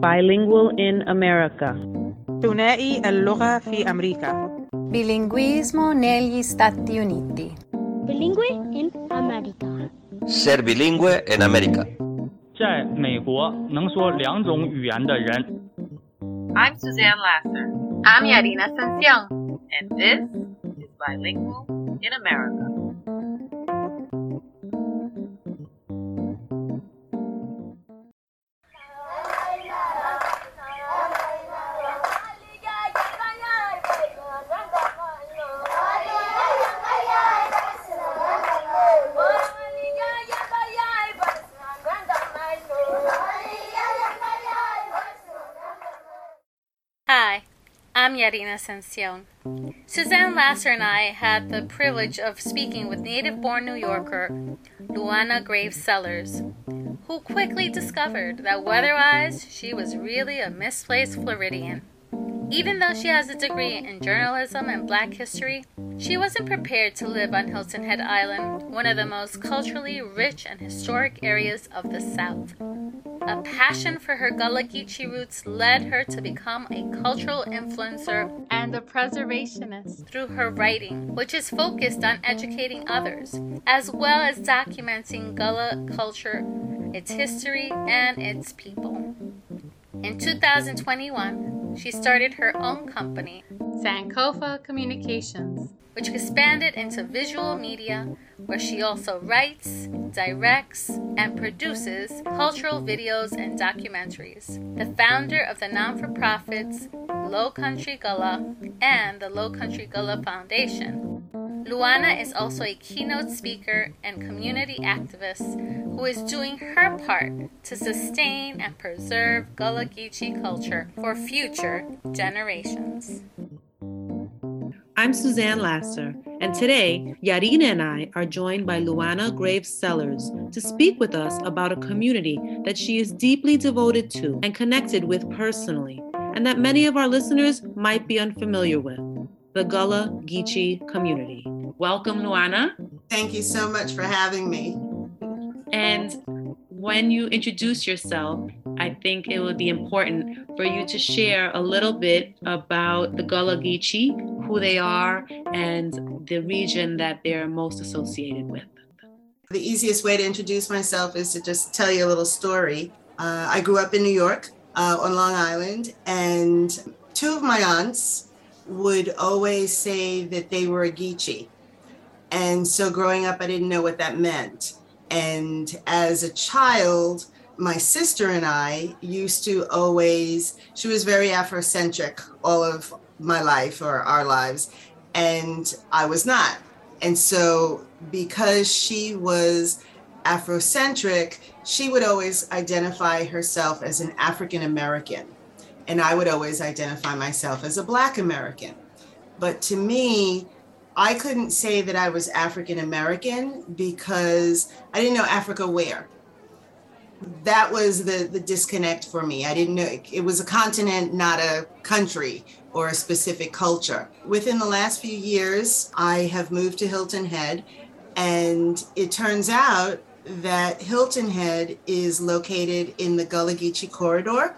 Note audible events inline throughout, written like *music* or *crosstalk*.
Bilingual in America. ثنائي اللغة في أمريكا Bilinguismo negli Stati Uniti. Bilingue in America. Ser bilingüe en América. 在美国能说两种语言的人。 I'm Suzanne Lasser. I'm Yarina Sancion. And this is Bilingual in America. Hi, I'm Yarina Ascension. Suzanne Lasser and I had the privilege of speaking with native born New Yorker Luana Graves Sellers, who quickly discovered that weather-wise she was really a misplaced Floridian. Even though she has a degree in journalism and black history, she wasn't prepared to live on Hilton Head Island, one of the most culturally rich and historic areas of the South. A passion for her Gullah Geechee roots led her to become a cultural influencer and a preservationist through her writing, which is focused on educating others, as well as documenting Gullah culture, its history, and its people. In 2021, she started her own company, Sankofa Communications, which expanded into visual media, where she also writes, directs, and produces cultural videos and documentaries. The founder of the non for profits Low Country Gullah and the Low Country Gullah Foundation. Luana is also a keynote speaker and community activist who is doing her part to sustain and preserve Gullah Geechee culture for future generations. I'm Suzanne Lasser, and today Yarina and I are joined by Luana Graves Sellers to speak with us about a community that she is deeply devoted to and connected with personally, and that many of our listeners might be unfamiliar with the Gullah Geechee community. Welcome, Luana. Thank you so much for having me. And when you introduce yourself, I think it would be important for you to share a little bit about the Gullah Geechee, who they are, and the region that they're most associated with. The easiest way to introduce myself is to just tell you a little story. Uh, I grew up in New York uh, on Long Island, and two of my aunts would always say that they were a Geechee. And so growing up, I didn't know what that meant. And as a child, my sister and I used to always, she was very Afrocentric all of my life or our lives, and I was not. And so, because she was Afrocentric, she would always identify herself as an African American, and I would always identify myself as a Black American. But to me, I couldn't say that I was African American because I didn't know Africa where that was the the disconnect for me. I didn't know it was a continent, not a country or a specific culture. Within the last few years, I have moved to Hilton Head, and it turns out that Hilton Head is located in the Gullah Geechee corridor,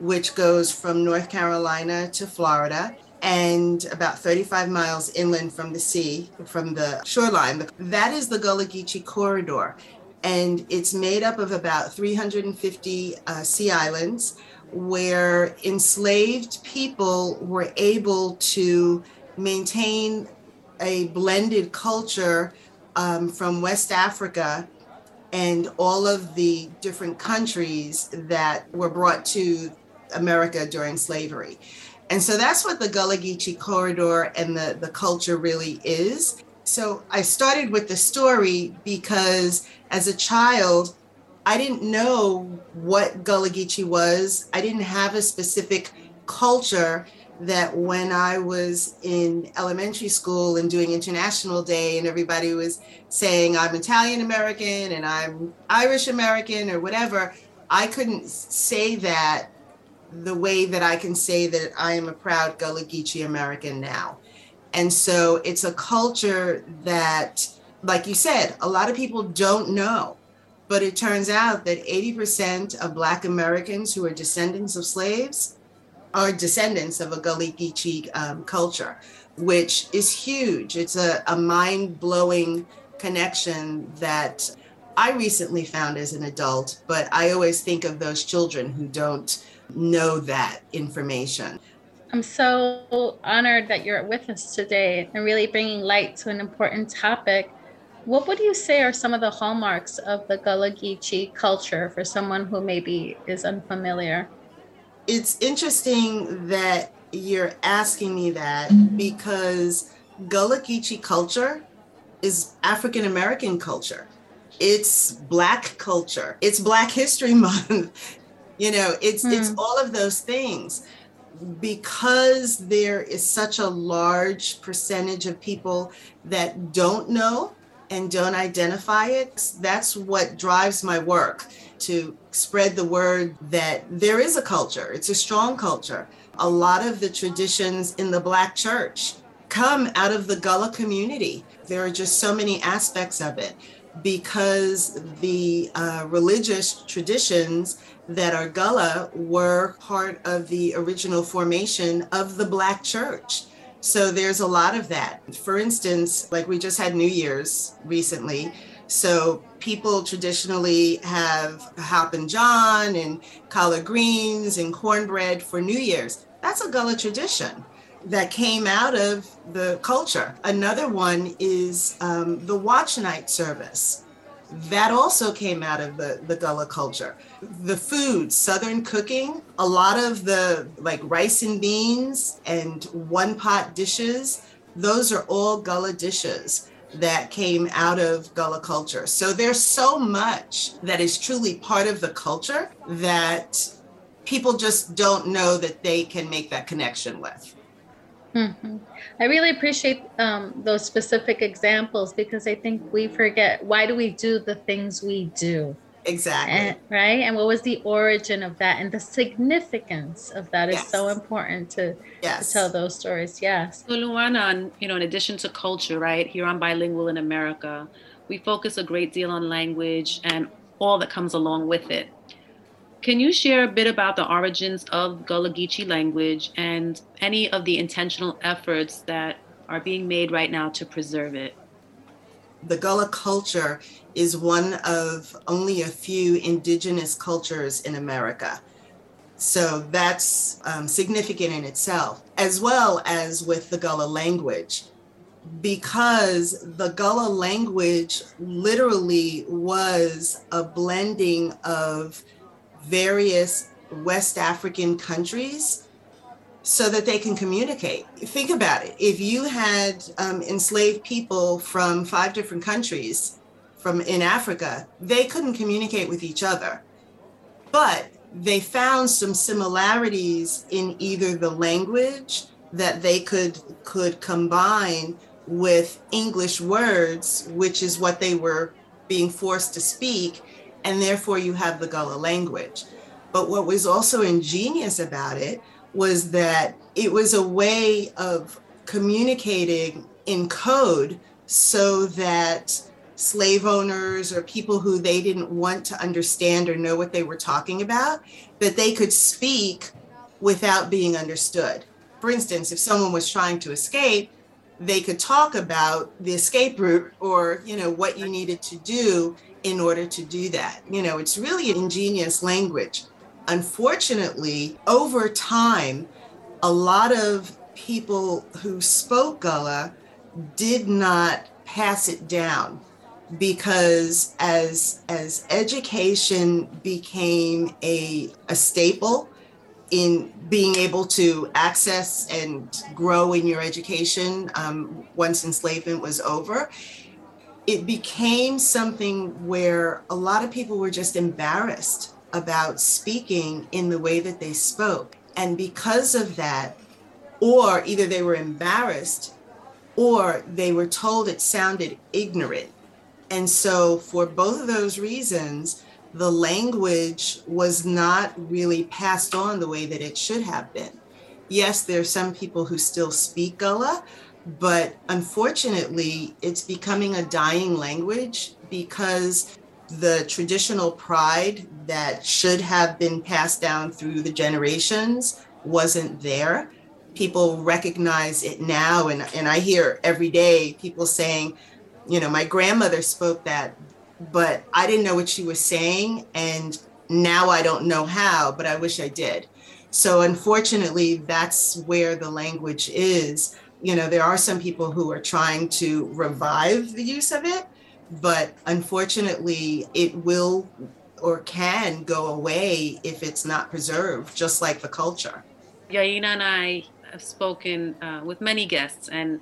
which goes from North Carolina to Florida and about 35 miles inland from the sea, from the shoreline. That is the Gullah Geechee corridor and it's made up of about 350 uh, sea islands where enslaved people were able to maintain a blended culture um, from West Africa and all of the different countries that were brought to America during slavery. And so that's what the Gullah Geechee corridor and the, the culture really is. So I started with the story because as a child, I didn't know what Gullah Geechee was. I didn't have a specific culture that when I was in elementary school and doing International Day, and everybody was saying I'm Italian American and I'm Irish American or whatever, I couldn't say that the way that I can say that I am a proud Gullah Geechee American now. And so it's a culture that like you said, a lot of people don't know. But it turns out that 80% of Black Americans who are descendants of slaves are descendants of a Geechee um, culture, which is huge. It's a, a mind blowing connection that I recently found as an adult, but I always think of those children who don't know that information. I'm so honored that you're with us today and really bringing light to an important topic. What would you say are some of the hallmarks of the Gullah Geechee culture for someone who maybe is unfamiliar? It's interesting that you're asking me that because Gullah Geechee culture is African American culture. It's Black culture. It's Black History *laughs* Month. You know, it's mm. it's hmm. all of those things because there is such a large percentage of people that don't know and don't identify it, that's what drives my work to spread the word that there is a culture, it's a strong culture. A lot of the traditions in the Black church come out of the Gullah community. There are just so many aspects of it because the uh, religious traditions that are Gullah were part of the original formation of the Black church. So there's a lot of that. For instance, like we just had New Year's recently. So people traditionally have Hoppin' John and collard greens and cornbread for New Year's. That's a Gullah tradition that came out of the culture. Another one is um, the watch night service that also came out of the, the Gullah culture. The food, Southern cooking, a lot of the like rice and beans and one pot dishes, those are all Gullah dishes that came out of Gullah culture. So there's so much that is truly part of the culture that people just don't know that they can make that connection with. Mm-hmm. I really appreciate um, those specific examples because I think we forget why do we do the things we do? Exactly. And, right. And what was the origin of that and the significance of that yes. is so important to, yes. to tell those stories. Yes. So Luana, you know, in addition to culture, right, here on Bilingual in America, we focus a great deal on language and all that comes along with it. Can you share a bit about the origins of Gullah Geechee language and any of the intentional efforts that are being made right now to preserve it? The Gullah culture is one of only a few indigenous cultures in America. So that's um, significant in itself, as well as with the Gullah language, because the Gullah language literally was a blending of various West African countries so that they can communicate. Think about it. If you had um, enslaved people from five different countries from in Africa, they couldn't communicate with each other. But they found some similarities in either the language that they could could combine with English words, which is what they were being forced to speak, and therefore you have the Gullah language. But what was also ingenious about it was that it was a way of communicating in code so that slave owners or people who they didn't want to understand or know what they were talking about that they could speak without being understood for instance if someone was trying to escape they could talk about the escape route or you know what you needed to do in order to do that. You know, it's really an ingenious language. Unfortunately, over time, a lot of people who spoke Gullah did not pass it down because as as education became a, a staple in being able to access and grow in your education um, once enslavement was over it became something where a lot of people were just embarrassed about speaking in the way that they spoke. And because of that, or either they were embarrassed or they were told it sounded ignorant. And so, for both of those reasons, the language was not really passed on the way that it should have been. Yes, there are some people who still speak Gullah, But unfortunately, it's becoming a dying language because the traditional pride that should have been passed down through the generations wasn't there. People recognize it now, and, and I hear every day people saying, you know, my grandmother spoke that, but I didn't know what she was saying, and now I don't know how, but I wish I did. So, unfortunately, that's where the language is. You know, there are some people who are trying to revive the use of it, but unfortunately, it will or can go away if it's not preserved, just like the culture. Yarina and I have spoken uh, with many guests, and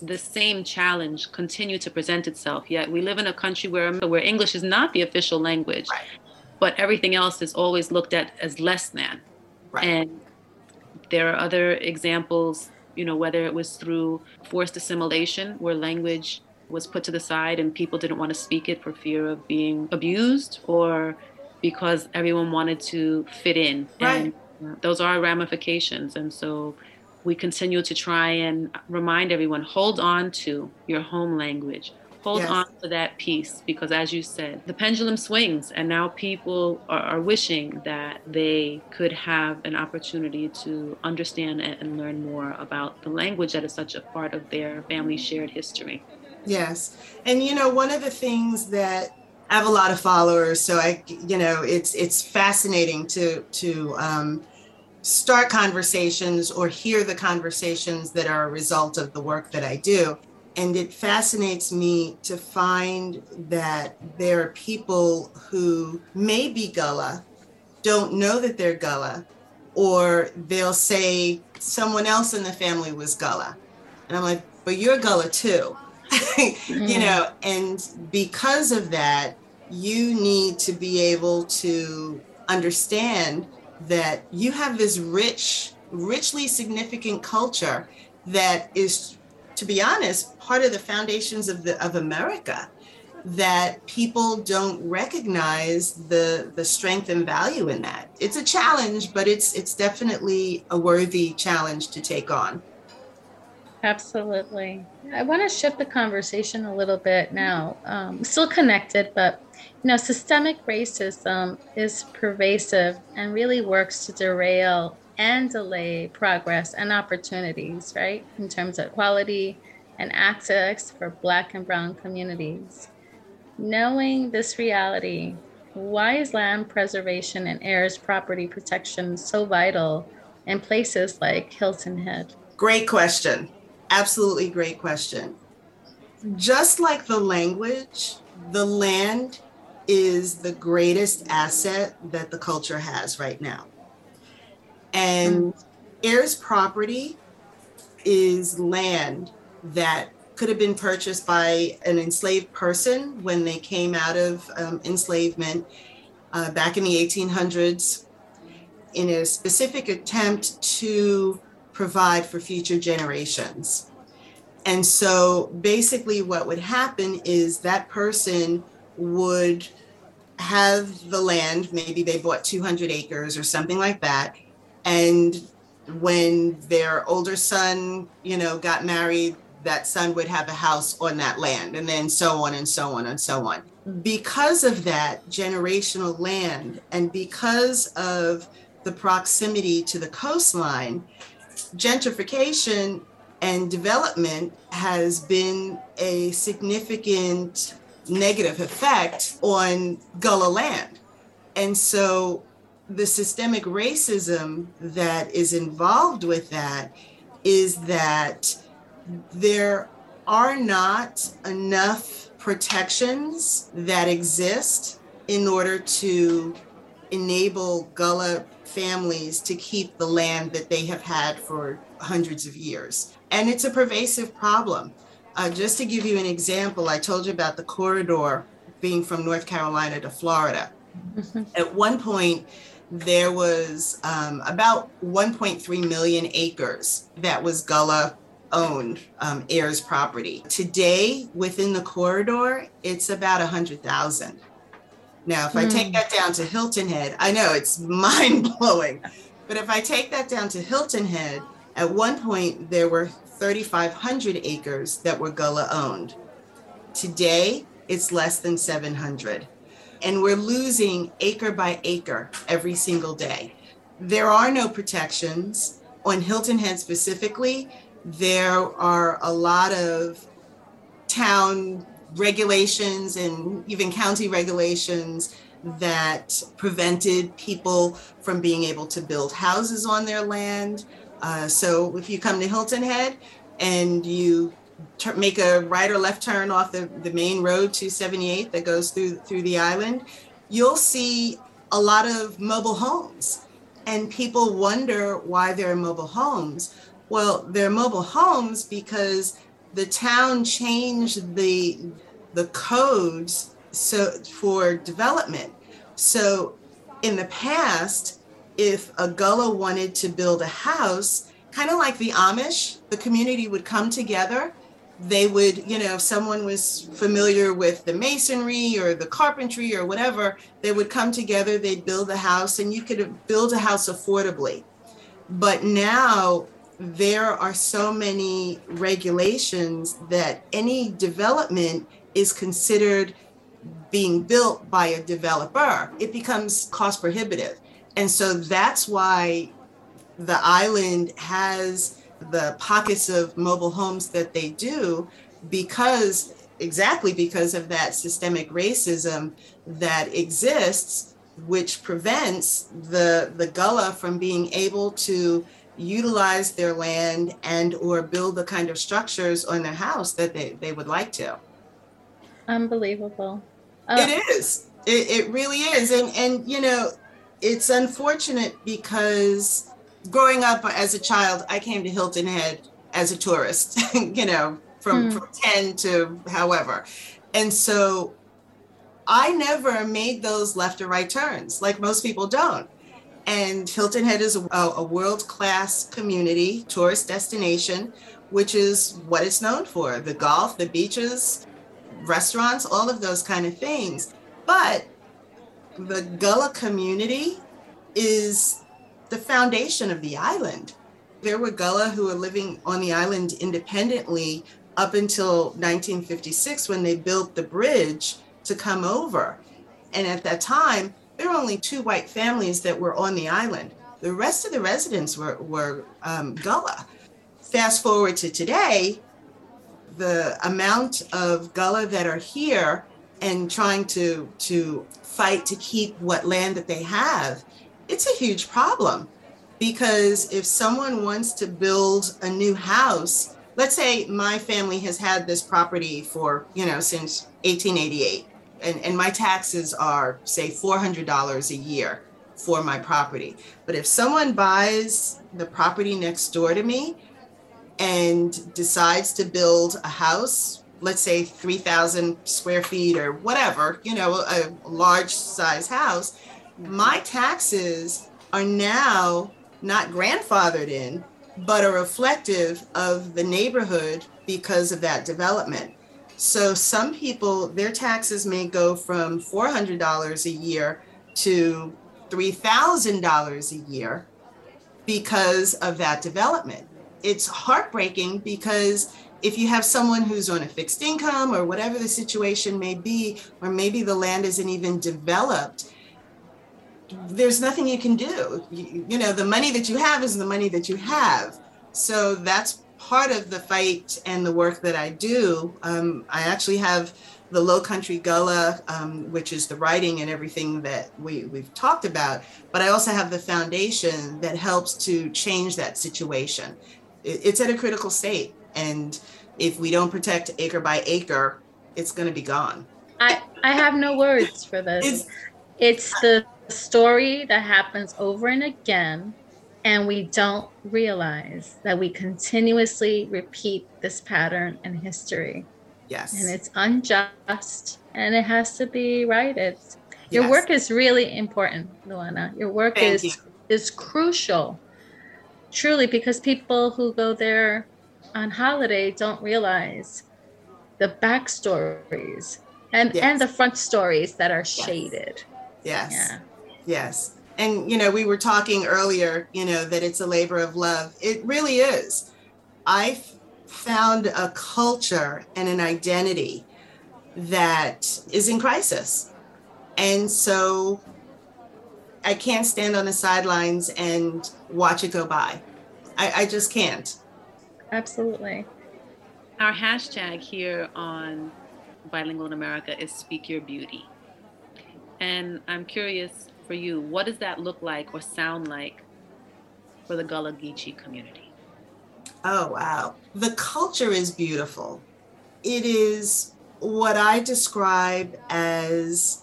the same challenge continue to present itself. Yet we live in a country where where English is not the official language, right. but everything else is always looked at as less than. Right. And there are other examples, you know, whether it was through forced assimilation, where language was put to the side and people didn't want to speak it for fear of being abused or because everyone wanted to fit in. Right. And uh, those are ramifications. And so we continue to try and remind everyone hold on to your home language. Hold Yes. on to that piece because, as you said, the pendulum swings, and now people are, are wishing that they could have an opportunity to understand and, and learn more about the language that is such a part of their family shared history. Yes. And you know, one of the things that I have a lot of followers, so I, you know, it's it's fascinating to to um, start conversations or hear the conversations that are a result of the work that I do. And it fascinates me to find that there are people who may be Gullah, don't know that they're Gullah, or they'll say someone else in the family was Gullah. And I'm like, but you're Gullah too. *laughs* you mm-hmm. know, and because of that, you need to be able to understand that you have this rich, richly significant culture that is, to be honest, part of the foundations of the of America that people don't recognize the the strength and value in that. It's a challenge, but it's it's definitely a worthy challenge to take on. Absolutely. I want to shift the conversation a little bit now. Um, still connected, but you know, systemic racism is pervasive and really works to derail and delay progress and opportunities, right? In terms of equality and access for Black and Brown communities. Knowing this reality, why is land preservation and heirs property protection so vital in places like Hilton Head? Great question. Absolutely great question. Just like the language, the land is the greatest asset that the culture has right now. And heirs property is land that could have been purchased by an enslaved person when they came out of um, enslavement uh, back in the 1800s in a specific attempt to provide for future generations. And so basically, what would happen is that person would have the land, maybe they bought 200 acres or something like that. And when their older son, you know, got married, that son would have a house on that land, and then so on and so on and so on. Because of that generational land, and because of the proximity to the coastline, gentrification and development has been a significant negative effect on Gullah land. And so the systemic racism that is involved with that is that there are not enough protections that exist in order to enable Gullah families to keep the land that they have had for hundreds of years. And it's a pervasive problem. Uh, just to give you an example, I told you about the corridor being from North Carolina to Florida. At one point, there was um, about 1.3 million acres that was Gullah owned um, heirs property. Today, within the corridor, it's about 100,000. Now, if I take that down to Hilton Head, I know it's *laughs* mind blowing, but if I take that down to Hilton Head, at one point there were 3,500 acres that were Gullah owned. Today, it's less than 700. And we're losing acre by acre every single day. There are no protections. On Hilton Head specifically, there are a lot of town regulations and even county regulations that prevented people from being able to build houses on their land. Uh, so if you come to Hilton Head and you make a right or left turn off the, the main road 278 that goes through through the island, you'll see a lot of mobile homes. And people wonder why there are mobile homes. Well, they're mobile homes because the town changed the the codes so for development. So in the past, if a Gullah wanted to build a house, kind of like the Amish, the community would come together. They would, you know, if someone was familiar with the masonry or the carpentry or whatever, they would come together, they'd build a house, and you could build a house affordably. But now there are so many regulations that any development is considered being built by a developer, it becomes cost prohibitive. And so that's why the island has the pockets of mobile homes that they do, because exactly because of that systemic racism that exists, which prevents the, the Gullah from being able to utilize their land and or build the kind of structures on their house that they, they would like to. Unbelievable. Uh, It is. It, it really is. And and you know, it's unfortunate because growing up as a child, I came to Hilton Head as a tourist, *laughs* you know, from, Hmm. from 10 to however. And so I never made those left or right turns like most people don't. And Hilton Head is a, a world class community tourist destination, which is what it's known for the golf, the beaches, restaurants, all of those kind of things. But the Gullah community is the foundation of the island. There were Gullah who were living on the island independently up until 1956 when they built the bridge to come over. And at that time, there were only two white families that were on the island. The rest of the residents were, were um, Gullah. Fast forward to today, the amount of Gullah that are here and trying to, to fight to keep what land that they have, it's a huge problem. Because if someone wants to build a new house, let's say my family has had this property for, you know, since 1888 and, and my taxes are say $400 a year for my property. But if someone buys the property next door to me and decides to build a house, let's say 3,000 square feet or whatever, you know, a large size house, my taxes are now not grandfathered in, but are reflective of the neighborhood because of that development. So some people, their taxes may go from $400 a year to $3,000 a year because of that development. It's heartbreaking because if you have someone who's on a fixed income or whatever the situation may be, or maybe the land isn't even developed, there's nothing you can do. You, you know, the money that you have is the money that you have. So that's part of the fight and the work that I do. Um, I actually have the Low Country Gullah, um, which is the writing and everything that we, we've talked about, but I also have the foundation that helps to change that situation. It, it's at a critical state. And if we don't protect acre by acre, it's going to be gone. I, I have no words for this. It's, It's the story that happens over and again, and we don't realize that we continuously repeat this pattern in history. yes. And it's unjust and it has to be righted. Your Yes. work is really important, Luana. Your work Thank is you. is crucial. Truly, because people who go there on holiday don't realize the backstories and Yes. and the front stories that are shaded. Yes. Yeah. Yes. And, you know, we were talking earlier, you know, that it's a labor of love. It really is. I found a culture and an identity that is in crisis. And so I can't stand on the sidelines and watch it go by. I, I just can't. Absolutely. Our hashtag here on Bilingual in America is Speak Your Beauty. And I'm curious for you, what does that look like or sound like for the Gullah Geechee community? Oh, wow. The culture is beautiful. It is what I describe as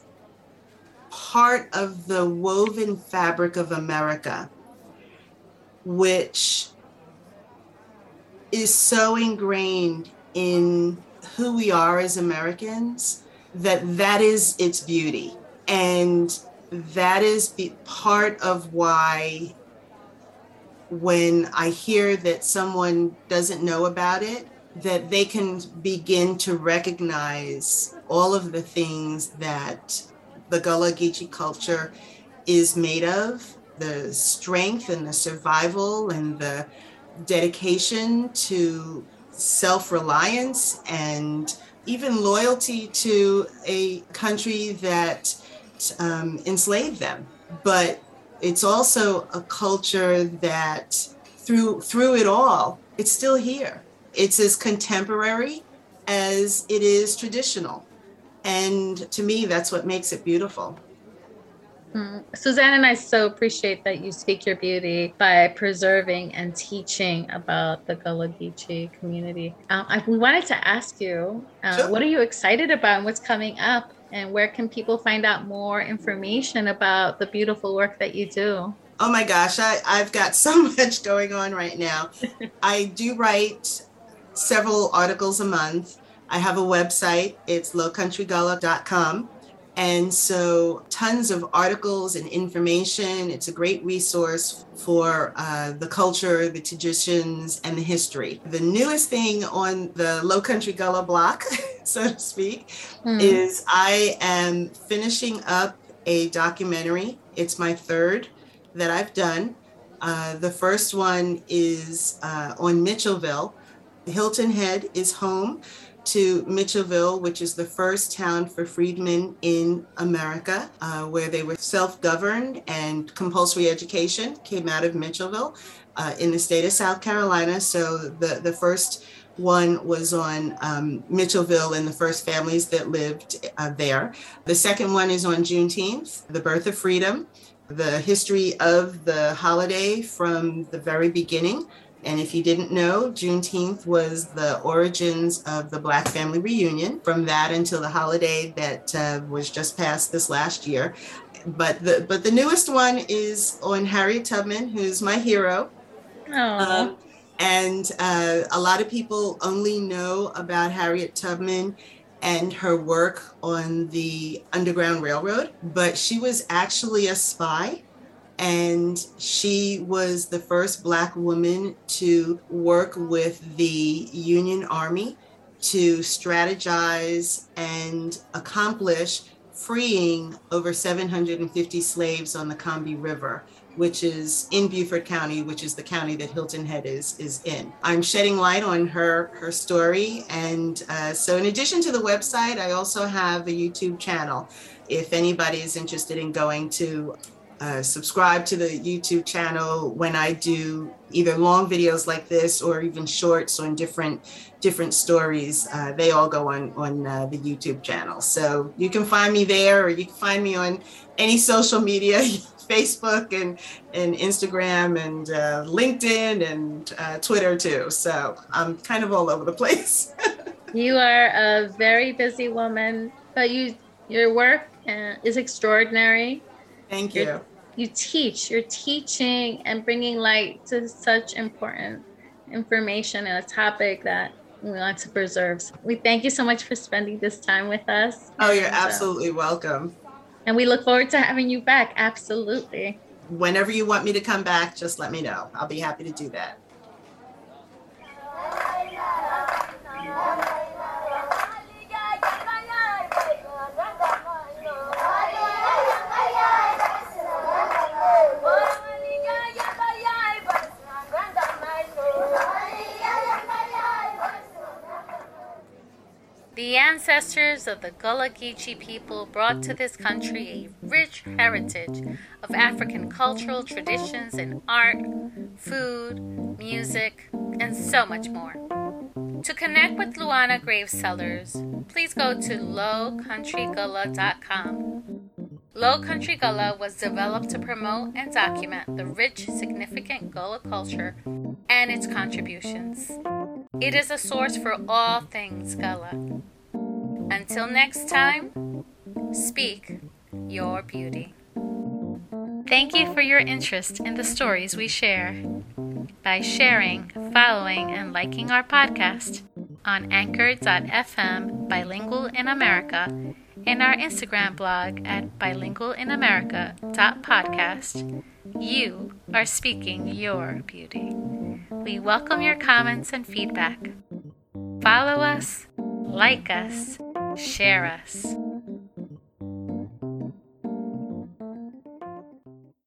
part of the woven fabric of America, which is so ingrained in who we are as Americans that that is its beauty. And that is part of why when I hear that someone doesn't know about it, that they can begin to recognize all of the things that the Gullah Geechee culture is made of, the strength and the survival and the dedication to self-reliance and even loyalty to a country that um, enslaved them. But it's also a culture that through through it all, it's still here. It's as contemporary as it is traditional. And to me, that's what makes it beautiful. Mm. Suzanne and I so appreciate that you speak your beauty by preserving and teaching about the Gullah Geechee community. Um, I, we wanted to ask you, uh, sure. what are you excited about and what's coming up? And where can people find out more information about the beautiful work that you do? Oh my gosh, I, I've got so *laughs* much going on right now. *laughs* I do write several articles a month. I have a website, it's lowcountrygullah.com. And so, tons of articles and information. It's a great resource for uh, the culture, the traditions, and the history. The newest thing on the Low Country Gullah block, *laughs* so to speak, mm. is I am finishing up a documentary. It's my third that I've done. Uh, the first one is uh, on Mitchellville. Hilton Head is home to Mitchellville, which is the first town for freedmen in America, uh, where they were self governed and compulsory education came out of Mitchellville uh, in the state of South Carolina. So the, the first one was on um, Mitchellville and the first families that lived uh, there. The second one is on Juneteenth, the birth of freedom, the history of the holiday from the very beginning and if you didn't know, Juneteenth was the origins of the Black Family Reunion. From that until the holiday that uh, was just passed this last year. But the but the newest one is on Harriet Tubman, who's my hero. Uh, and uh, a lot of people only know about Harriet Tubman and her work on the Underground Railroad, but she was actually a spy and she was the first Black woman to work with the Union Army to strategize and accomplish freeing over 750 slaves on the Combahee River, which is in Beaufort County, which is the county that Hilton Head is, is in. I'm shedding light on her, her story. And uh, so, in addition to the website, I also have a YouTube channel. If anybody is interested in going to uh, subscribe to the YouTube channel when I do either long videos like this or even shorts on different different stories. Uh, they all go on on uh, the YouTube channel, so you can find me there, or you can find me on any social media, *laughs* Facebook and and Instagram and uh, LinkedIn and uh, Twitter too. So I'm kind of all over the place. *laughs* you are a very busy woman, but you your work is extraordinary Thank you. You're, you teach, you're teaching and bringing light to such important information and a topic that we want to preserve. We thank you so much for spending this time with us. Oh, you're and, uh, absolutely welcome. And we look forward to having you back. Absolutely. Whenever you want me to come back, just let me know. I'll be happy to do that. Ancestors of the Gullah Geechee people brought to this country a rich heritage of African cultural traditions in art, food, music, and so much more. To connect with Luana Graves Sellers, please go to lowcountrygullah.com. Low Country Gullah was developed to promote and document the rich, significant Gullah culture and its contributions. It is a source for all things Gullah. Until next time, speak your beauty. Thank you for your interest in the stories we share. By sharing, following, and liking our podcast on anchor.fm bilingual in America and our Instagram blog at bilingualinamerica.podcast, you are speaking your beauty. We welcome your comments and feedback. Follow us, like us, share us.